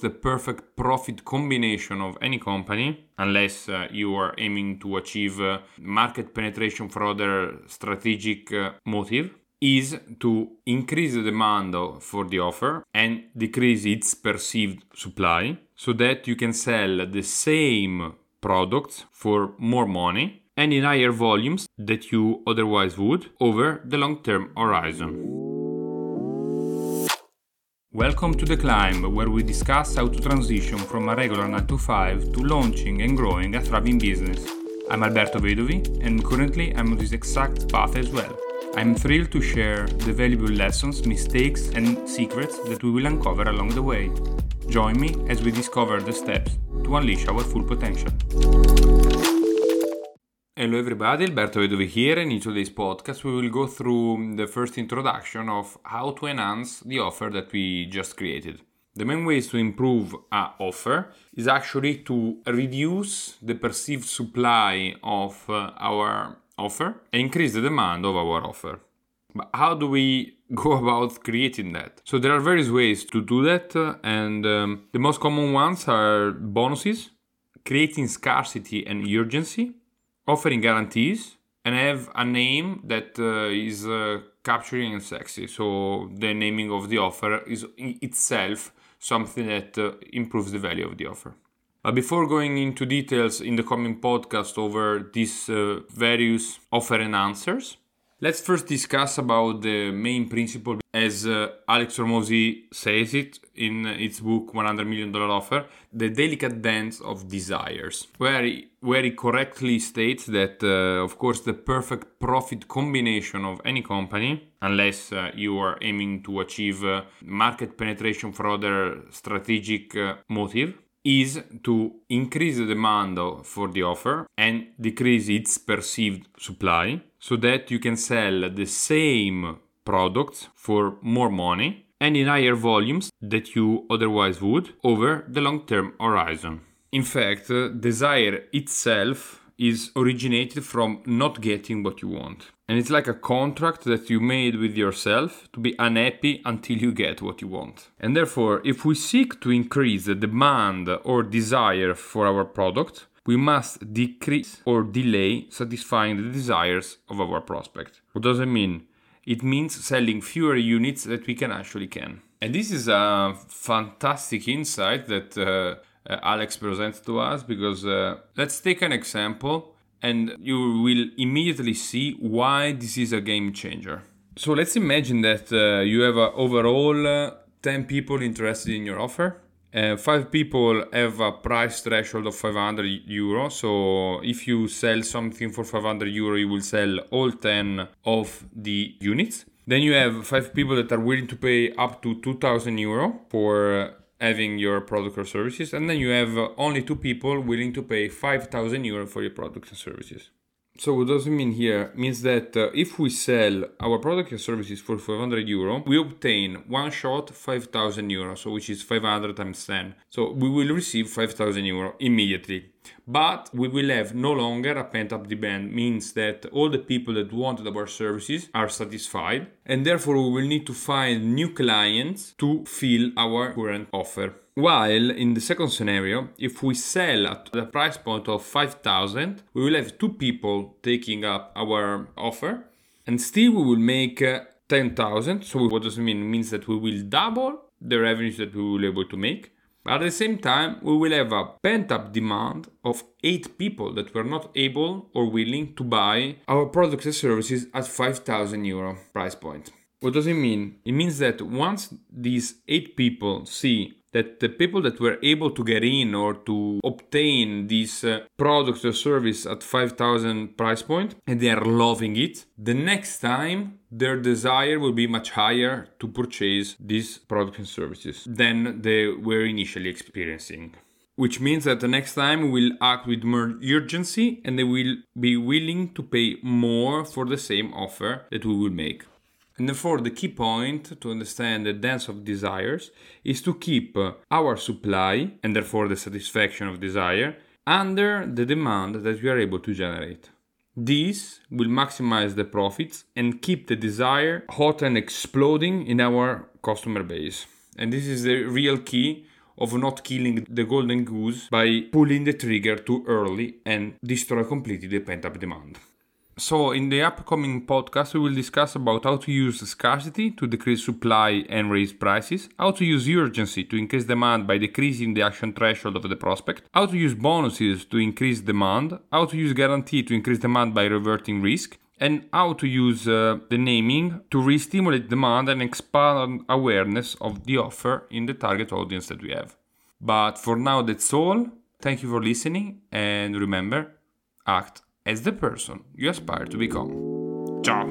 the perfect profit combination of any company, unless uh, you are aiming to achieve uh, market penetration for other strategic uh, motive, is to increase the demand for the offer and decrease its perceived supply so that you can sell the same products for more money and in higher volumes that you otherwise would over the long term horizon. Welcome to The Climb, where we discuss how to transition from a regular 9 to 5 to launching and growing a thriving business. I'm Alberto Vedovi, and currently I'm on this exact path as well. I'm thrilled to share the valuable lessons, mistakes, and secrets that we will uncover along the way. Join me as we discover the steps to unleash our full potential. Hello everybody, Alberto Vedovi here and in today's podcast we will go through the first introduction of how to enhance the offer that we just created. The main ways to improve our offer is actually to reduce the perceived supply of uh, our offer and increase the demand of our offer. But how do we go about creating that? So there are various ways to do that uh, and um, the most common ones are bonuses, creating scarcity and urgency, offering guarantees and have a name that uh, is uh, capturing and sexy. So the naming of the offer is itself something that uh, improves the value of the offer. But before going into details in the coming podcast over these uh, various offer enhancers, let's first discuss about the main principle as uh, Alex Hormozi says it in its book 100 million dollar offer the delicate dance of desires where he, where he correctly states that uh, of course the perfect profit combination of any company unless uh, you are aiming to achieve uh, market penetration for other strategic uh, motive is to increase the demand for the offer and decrease its perceived supply so that you can sell the same products for more money and in higher volumes that you otherwise would over the long term horizon. In fact, uh, desire itself is originated from not getting what you want. And it's like a contract that you made with yourself to be unhappy until you get what you want. And therefore, if we seek to increase the demand or desire for our product, we must decrease or delay satisfying the desires of our prospect. What does it mean? It means selling fewer units that we can actually can. And this is a fantastic insight that uh, Alex presents to us because uh, let's take an example and you will immediately see why this is a game changer. So let's imagine that uh, you have uh, overall uh, 10 people interested in your offer. Uh, five people have a price threshold of 500 euro. So if you sell something for 500 euro, you will sell all 10 of the units. Then you have five people that are willing to pay up to 2000 euro for having your product or services, and then you have only two people willing to pay 5,000 euro for your products and services. So what does it mean here? Means that uh, if we sell our product and services for 500 euro, we obtain one shot 5,000 euro, so which is 500 times 10. So we will receive 5,000 euro immediately. But we will have no longer a pent up demand, means that all the people that wanted our services are satisfied, and therefore we will need to find new clients to fill our current offer. While in the second scenario, if we sell at the price point of 5000, we will have two people taking up our offer, and still we will make uh, 10,000. So, what does it mean? It means that we will double the revenues that we will be able to make at the same time, we will have a pent up demand of 8 people that were not able or willing to buy our products and services at 5000 euro price point. What does it mean? It means that once these 8 people see that the people that were able to get in or to obtain these uh, products or service at 5000 price point and they are loving it the next time their desire will be much higher to purchase these products and services than they were initially experiencing. Which means that the next time we will act with more urgency and they will be willing to pay more for the same offer that we will make and therefore, the key point to understand the dance of desires is to keep our supply, and therefore the satisfaction of desire, under the demand that we are able to generate. This will maximize the profits and keep the desire hot and exploding in our customer base. And this is the real key of not killing the golden goose by pulling the trigger too early and destroy completely the pent up demand. So, in the upcoming podcast, we will discuss about how to use scarcity to decrease supply and raise prices, how to use urgency to increase demand by decreasing the action threshold of the prospect, how to use bonuses to increase demand, how to use guarantee to increase demand by reverting risk, and how to use uh, the naming to re-stimulate demand and expand awareness of the offer in the target audience that we have. But for now, that's all. Thank you for listening, and remember, act as the person you aspire to become. Ciao!